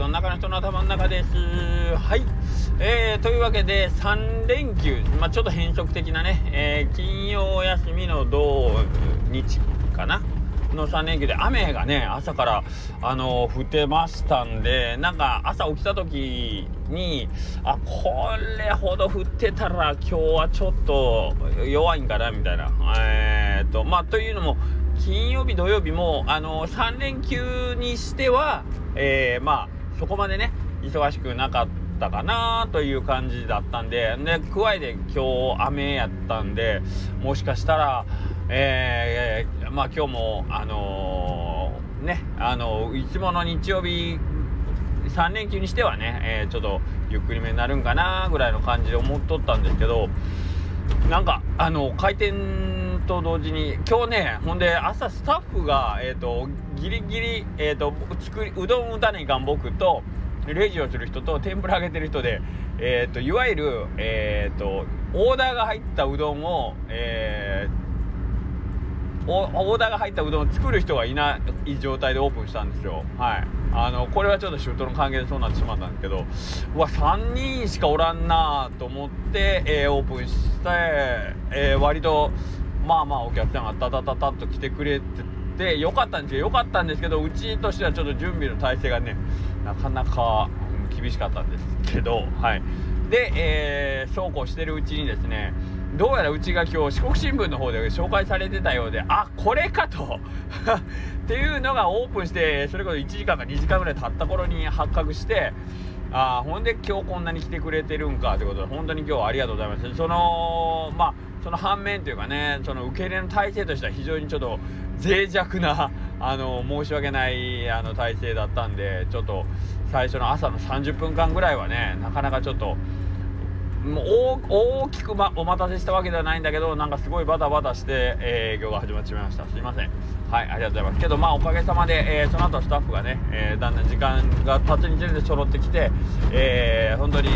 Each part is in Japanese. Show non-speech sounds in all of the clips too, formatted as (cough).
どの中の人の頭の中です。はい。えー、というわけで、3連休、まあ、ちょっと変則的なね、えー、金曜休みの土日かな。の3連休で雨がね朝からあの降ってましたんでなんか朝起きた時にあこれほど降ってたら今日はちょっと弱いんかなみたいなえー、っとまあというのも金曜日土曜日もあの3連休にしてはえー、まあそこまでね忙しくなかったかなという感じだったんでで加えて今日雨やったんでもしかしたらえー、まあ今日もあのー、ねあのいつもの日曜日3連休にしてはね、え、ちょっとゆっくりめになるんかなぐらいの感じで思っとったんですけどなんかあの開店と同時に今日ねほんで朝スタッフがえっ、ー、とギリギリえっ、ー、と作りうどん打たねいかん僕とレジをする人と天ぷら揚げてる人でえっ、ー、といわゆるえっ、とオーダーが入ったうどんをえーオーダーが入ったうどんを作る人がいない状態でオープンしたんですよ。はい。あのこれはちょっと仕事の関係でそうなってしまったんですけどうわ3人しかおらんなと思って、えー、オープンして、えー、割とまあまあお客さんがタタタタッと来てくれててよかったんですよ。よかったんですけどうちとしてはちょっと準備の体制がねなかなか厳しかったんですけどはい。で、えー、そうこうしてるうちにですねどうやらうちが今日四国新聞の方で紹介されてたようであこれかと。(laughs) っていうのがオープンしてそれこそ1時間か2時間ぐらい経った頃に発覚してあほんで今日こんなに来てくれてるんかということで本当に今日はありがとうございますそのまあその反面というかねその受け入れの体制としては非常にちょっと脆弱な (laughs) あの申し訳ないあの体制だったんでちょっと最初の朝の30分間ぐらいはねなかなかちょっともう大きく、ま、お待たせしたわけではないんだけどなんかすごいバタバタして、えー、営業が始まってしまいました。すいません。はいありがとうございます。けどまあおかげさまで、えー、その後スタッフがね、えー、だんだん時間が経つにつれて揃ってきて、えー、本当に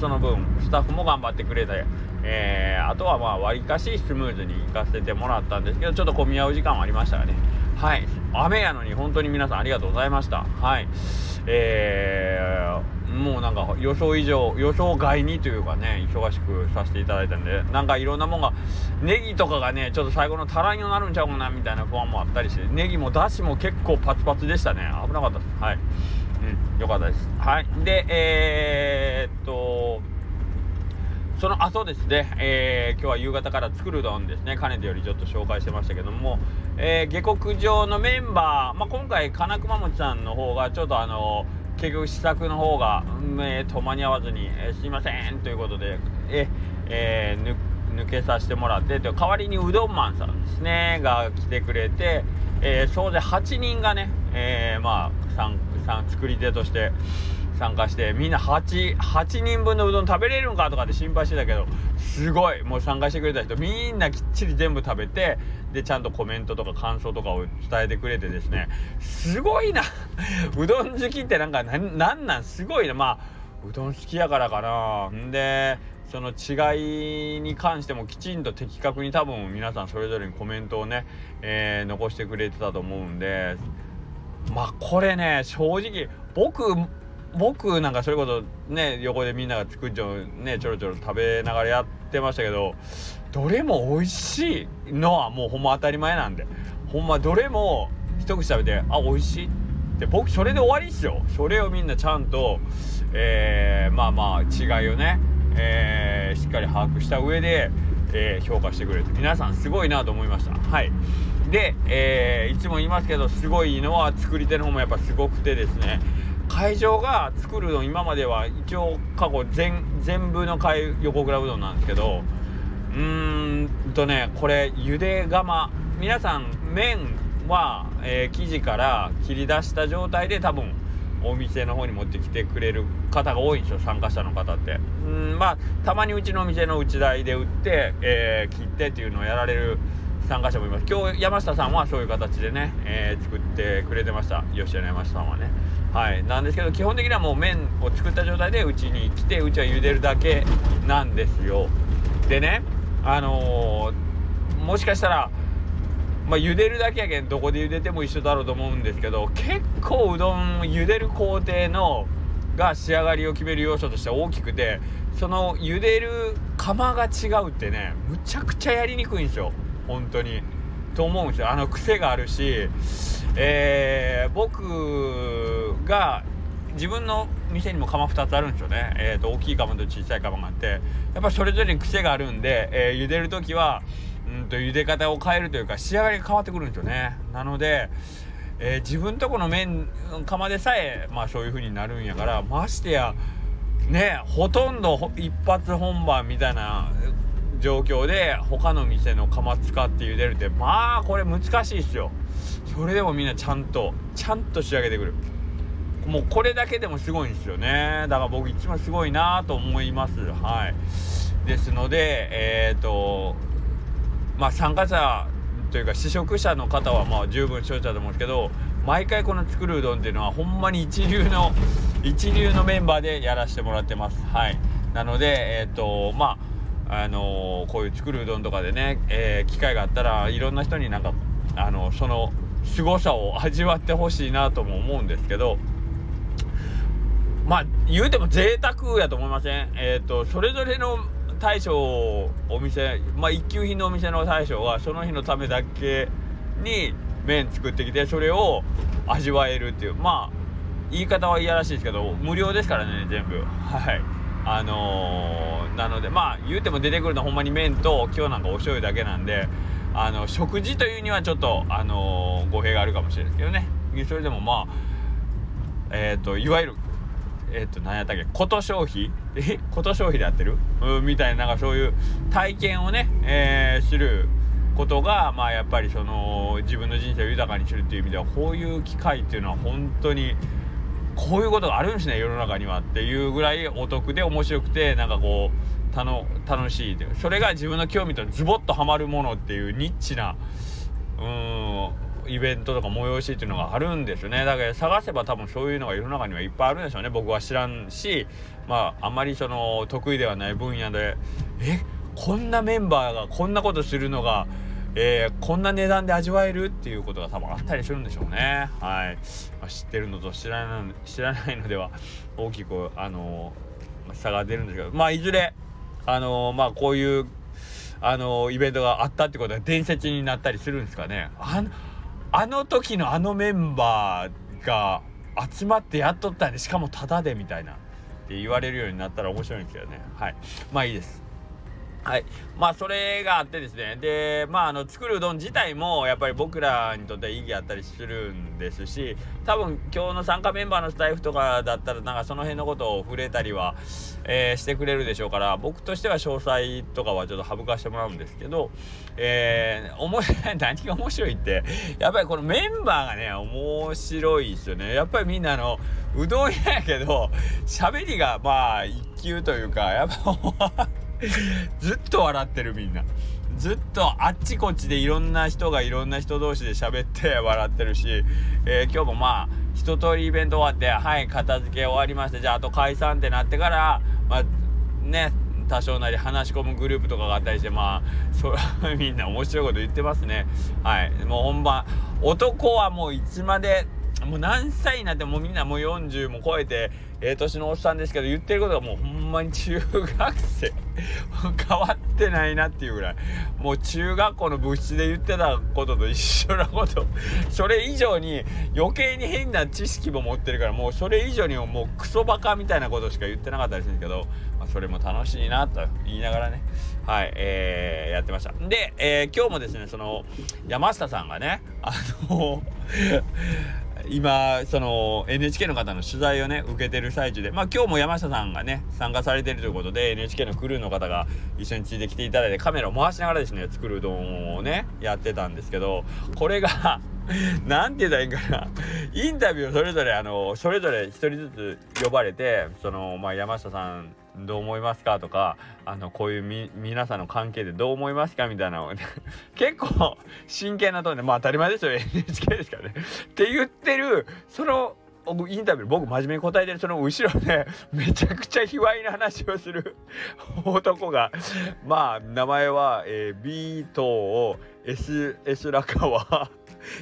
その分スタッフも頑張ってくれて、えー、あとはまあわりかしスムーズに行かせてもらったんですけどちょっと混み合う時間はありましたがね。はい。雨やのに本当に皆さんありがとうございました。はい。えーもうなんか予想以上予想外にというかね忙しくさせていただいたんでなんかいろんなもんがネギとかがねちょっと最後の足らんようになるんちゃうかなみたいな不安もあったりしてネギもだしも結構パツパツでしたね。危なかったです。はい。うん。よかったです。はい。でえー、っとその後ですね、えー、今日は夕方から作る丼ですね、かねてよりちょっと紹介してましたけども、えー、下克上のメンバー、まあ、今回、金熊餅さんの方が、ちょっとあのー結局試作の方が、えー、と間に合わずに、えー、すいませんということで、えー、抜けさせてもらって。代わりにうどんマンさんですね。が来てくれて、えー、総勢8人がね、えー、まあ作り手として参加してみんな 8, 8人分のうどん食べれるんかとかって心配してたけどすごい。もう参加してくれた人みんなきっちり全部食べてでちゃんとコメントとか感想とかを伝えてくれてですね。すごいな。(laughs) うどん好きってなんかなんなん？すごいな。まあうどん好きやからかな。んでその違いに関してもきちんと的確に多分皆さんそれぞれにコメントをね、えー、残してくれてたと思うんで。まあこれね正直僕僕なんかそれこそね横でみんなが作っちゃうねちょろちょろ食べながらやってましたけどどれも美味しいのはもうほんま当たり前なんでほんまどれも一口食べてあ美味しいって僕それで終わりっすよ。それをみんなちゃんとえー、まあまあ違いをね、えー、しっかり把握した上で、えー、評価してくれて皆さんすごいなと思いました。はい。で、えー、いつも言いますけどすごいのは作り手の方もやっぱすごくてですね会場が作るの今までは一応過去全全部の回横倉うどんなんですけどうーんとねこれゆで釜。皆さん麺は、えー、生地から切り出した状態で多分お店の方に持ってきてくれる方が多いんですよ参加者の方って。うんまあたまにうちのお店の内台で売って、えー、切ってっていうのをやられる参加者もいます。今日山下さんはそういう形でね、えー、作ってくれてました。吉田山下さんはね。はい。なんですけど基本的にはもう麺を作った状態でうちに来てうちは茹でるだけなんですよ。でねあのー、もしかしたらまあ茹でるだけやけんどこで茹でても一緒だろうと思うんですけど結構うどん茹でる工程のが仕上がりを決める要素としては大きくてその茹でる釜が違うってねむちゃくちゃやりにくいんですよ。本当に。と思うんですよ。あの癖があるし、えー、僕が自分の店にも釜2つあるんですよね、えーと、大きい釜と小さい釜があって。やっぱそれぞれに癖があるんで、えー、茹でる時はうんと茹で方を変えるというか仕上がりが変わってくるんですよね。なので、えー、自分とこの麺釜でさえまあそういう風になるんやからましてやねほとんど一発本番みたいな状況で他の店の釜使って茹でるってまあこれ難しいっすよ。それでもみんなちゃんとちゃんと仕上げてくる。もうこれだけでもすごいんですよね。だから僕一番すごいなと思います。はい。ですのでえっ、ー、とまあ参加者というか試食者の方はまあ十分承知だと思うんですけど毎回この作るうどんっていうのはほんまに一流の一流のメンバーでやらせてもらってます。はい。なのでえっ、ー、とまああのこういう作るうどんとかでね、えー、機会があったらいろんな人になんかあのその凄さを味わってほしいなとも思うんですけどまあ言うても贅沢やと思いません？えっ、ー、とそれぞれの大将お店まあ一級品のお店の大将はその日のためだけに麺作ってきてそれを味わえるっていうまあ言い方はいやらしいですけど無料ですからね全部。はい。あのー、なのでまあ言うても出てくるのはほんまに麺と今日なんかお醤油だけなんであの食事というにはちょっとあのー、語弊があるかもしれないですけどね。それでもまあえっ、ー、といわゆるえっ、と何やったっけこと消費？えこと消費でやってる？みたいななんかそういう体験をね、えー、することがまあやっぱりその自分の人生を豊かにするっていう意味ではこういう機会っていうのは本当にこういうことがあるんですね世の中にはっていうぐらいお得で面白くてなんかこう楽しいでそれが自分の興味とズボッとはまるものっていうニッチなうんイベントとか催しっていうのがあるんですよね。だから探せば多分そういうのが世の中にはいっぱいあるんでしょうね。僕は知らんしまああんまりその得意ではない分野でえこんなメンバーがこんなことするのがえー、こんな値段で味わえるっていうことが多分あったりするんでしょうね。はい。まあ、知ってるのと知らない知らないのでは大きく、あのー、差が出るんですけど、まあ、いずれ、あのー、まあ、こういう、あのイベントがあったってことは伝説になったりするんですかね。あの、あの時のあのメンバーが集まってやっとったんで、しかもタダでみたいな。って言われるようになったら面白いんですけどね。はい。まあいいです。はい。まあ、それがあってですね。で、まあ、あの、作るうどん自体も、やっぱり僕らにとっては意義あったりするんですし、多分、今日の参加メンバーのスタイフとかだったら、なんかその辺のことを触れたりは、えー、してくれるでしょうから、僕としては詳細とかはちょっと省かしてもらうんですけど、えー、面白い、(laughs) 何が面白いって、やっぱりこのメンバーがね、面白いですよね。やっぱりみんなあの、うどん屋やけど、喋りがまあ、一級というか、やっぱ (laughs) ずっと笑ってるみんな。ずっとあっちこっちでいろんな人がいろんな人同士で喋って笑ってるし、えー、今日もまあ一通りイベント終わってはい片付け終わりましてじゃああと解散ってなってからまあね多少なり話し込むグループとかがあったりしてまあそ (laughs) みんな面白いこと言ってますねはいもう本番男はもういつまでもう何歳になってもみんなもう40も超えてええー、年のおっさんですけど言ってることがもうほんまに中学生変わってないなっていうぐらい。もう中学校の部室で言ってたことと一緒なこと。(laughs) それ以上に余計に変な知識も持ってるからもうそれ以上にもうクソバカみたいなことしか言ってなかったりするんですけど、まあ、それも楽しいなと言いながらね。はいえー、やってました。で、えー、今日もですねその山下さんがねあの今その NHK の方の取材をね受けてる最中でまあ今日も山下さんがね参加されてるということで NHK のクルーの方が一緒についてきていただいてカメラを回しながらですね作るうどんをねやってたんですけどこれが (laughs) 何て言ったらいいんかな。インタビューをそれぞれあのそれぞれ一人ずつ呼ばれてそのまあ山下さんどう思いますかとかあのこういう皆さんの関係でどう思いますかみたいなのを、ね、(laughs) 結構真剣なトーンでまあ当たり前ですよ NHK ですからね。って言ってるそのインタビュー僕真面目に答えてるその後ろでめちゃくちゃ卑猥な話をする (laughs) 男がまあ名前は、えー、B と S, S ラカワ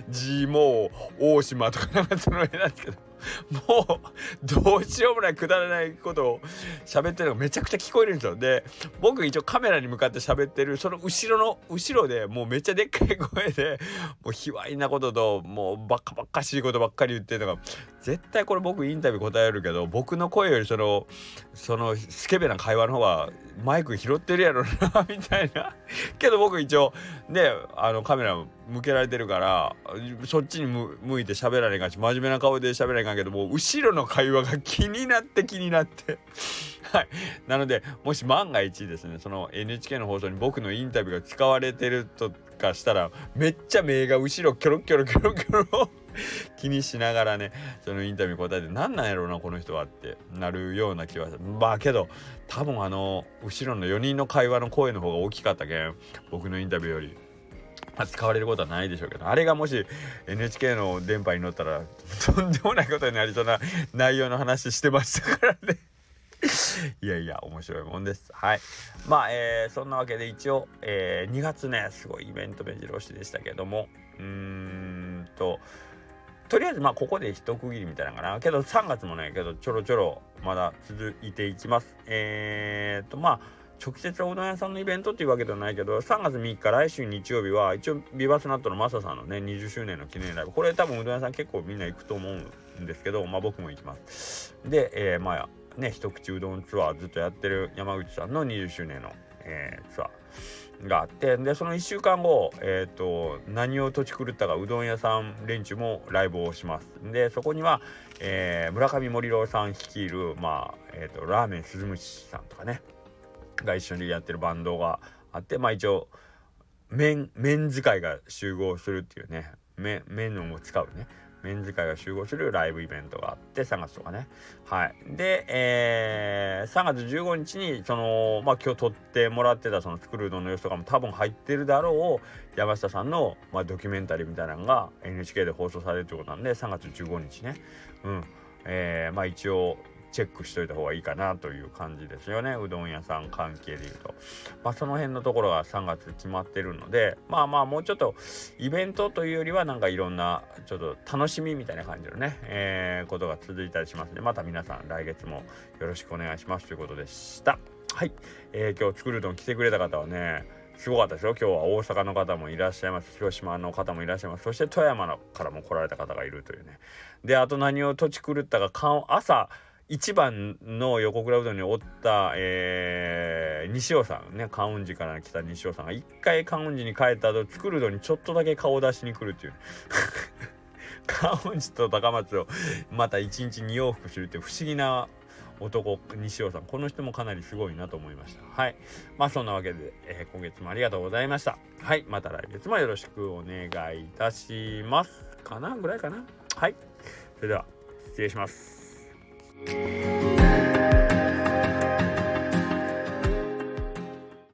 G モー大島とかなんかその辺なんですけど。もうどうしようもないくだらないことを喋ってるのがめちゃくちゃ聞こえるんですよ。で僕一応カメラに向かって喋ってるその後ろの後ろでもうめっちゃでっかい声でもう卑猥なことともうバカバカしいことばっかり言ってるのが絶対これ僕インタビュー答えるけど僕の声よりそのそのスケベな会話の方がマイク拾ってるやろなみたいな。(laughs) けど僕一応ねあのカメラ向けられてるからそっちに向いて喋られんかし真面目な顔で喋られんかけどもう後ろの会話が気になって気になって。(laughs) はい。なのでもし万が一ですねその NHK の放送に僕のインタビューが使われてるとかしたらめっちゃ目が後ろキョロキョロキョロキョロ。気にしながらねそのインタビュー答えて何なんやろうなこの人はってなるような気はまあけど多分あの後ろの4人の会話の声の方が大きかったけん僕のインタビューより。使われることはないでしょうけどあれがもし NHK の電波に乗ったらとんでもないことになりそうな内容の話してましたからね。(laughs) いやいや面白いもんです。はい。まあ、えー、そんなわけで一応、えー、2月ねすごいイベント目白押しでしたけどもうーんととりあえずまあここで一区切りみたいなのかな。けど3月もねけどちょろちょろまだ続いていきます。えー、とまあ直接おうどん屋さんのイベントっていうわけではないけど3月3日来週日曜日は一応ビバスナットのマサさんのね20周年の記念ライブ。これ多分うどん屋さん結構みんな行くと思うんですけどまあ僕も行きます。で、えー、まあね一口うどんツアーずっとやってる山口さんの20周年の、えー、ツアー。があってでその1週間後、えーと、何を土地狂ったかうどん屋さん連中もライブをします。でそこには、えー、村上森郎さん率いる、まあえーと、ラーメン鈴虫さんとかねが一緒にやってるバンドがあってまあ一応麺麺使いが集合するっていうね麺を使うねメンズ会が集合するライブイベントがあって3月とかね。はい。で、えー、3月15日にそのまあ今日撮ってもらってたその作るうどんの様子とかも多分入ってるだろう山下さんの、まあ、ドキュメンタリーみたいなのが NHK で放送されるってことなんで3月15日ね。うん。えー、まあ一応チェックしといた方がいいかなという感じですよね。うどん屋さん関係でいうと、まあ、その辺のところが3月決まってるのでまあまあもうちょっとイベントというよりはなんかいろんなちょっと楽しみみたいな感じのね、えー、ことが続いたりしますのでまた皆さん来月もよろしくお願いしますということでした。はい、えー、今日作ると来てくれた方はねすごかったですよ。今日は大阪の方もいらっしゃいます。広島の方もいらっしゃいます。そして富山のからも来られた方がいるというね。であと何を土地狂ったか朝1番の横倉うどんにおった、えー、西尾さんね観音寺から来た西尾さんが一回観音寺に帰った後作るのにちょっとだけ顔出しに来るっていう、観音寺と高松をまた1日2往復するって不思議な男西尾さん。この人もかなりすごいなと思いました。はい。まあそんなわけで、えー、今月もありがとうございました。はい。また来月もよろしくお願いいたします。かなぐらいかな。はい。それでは失礼します。thank you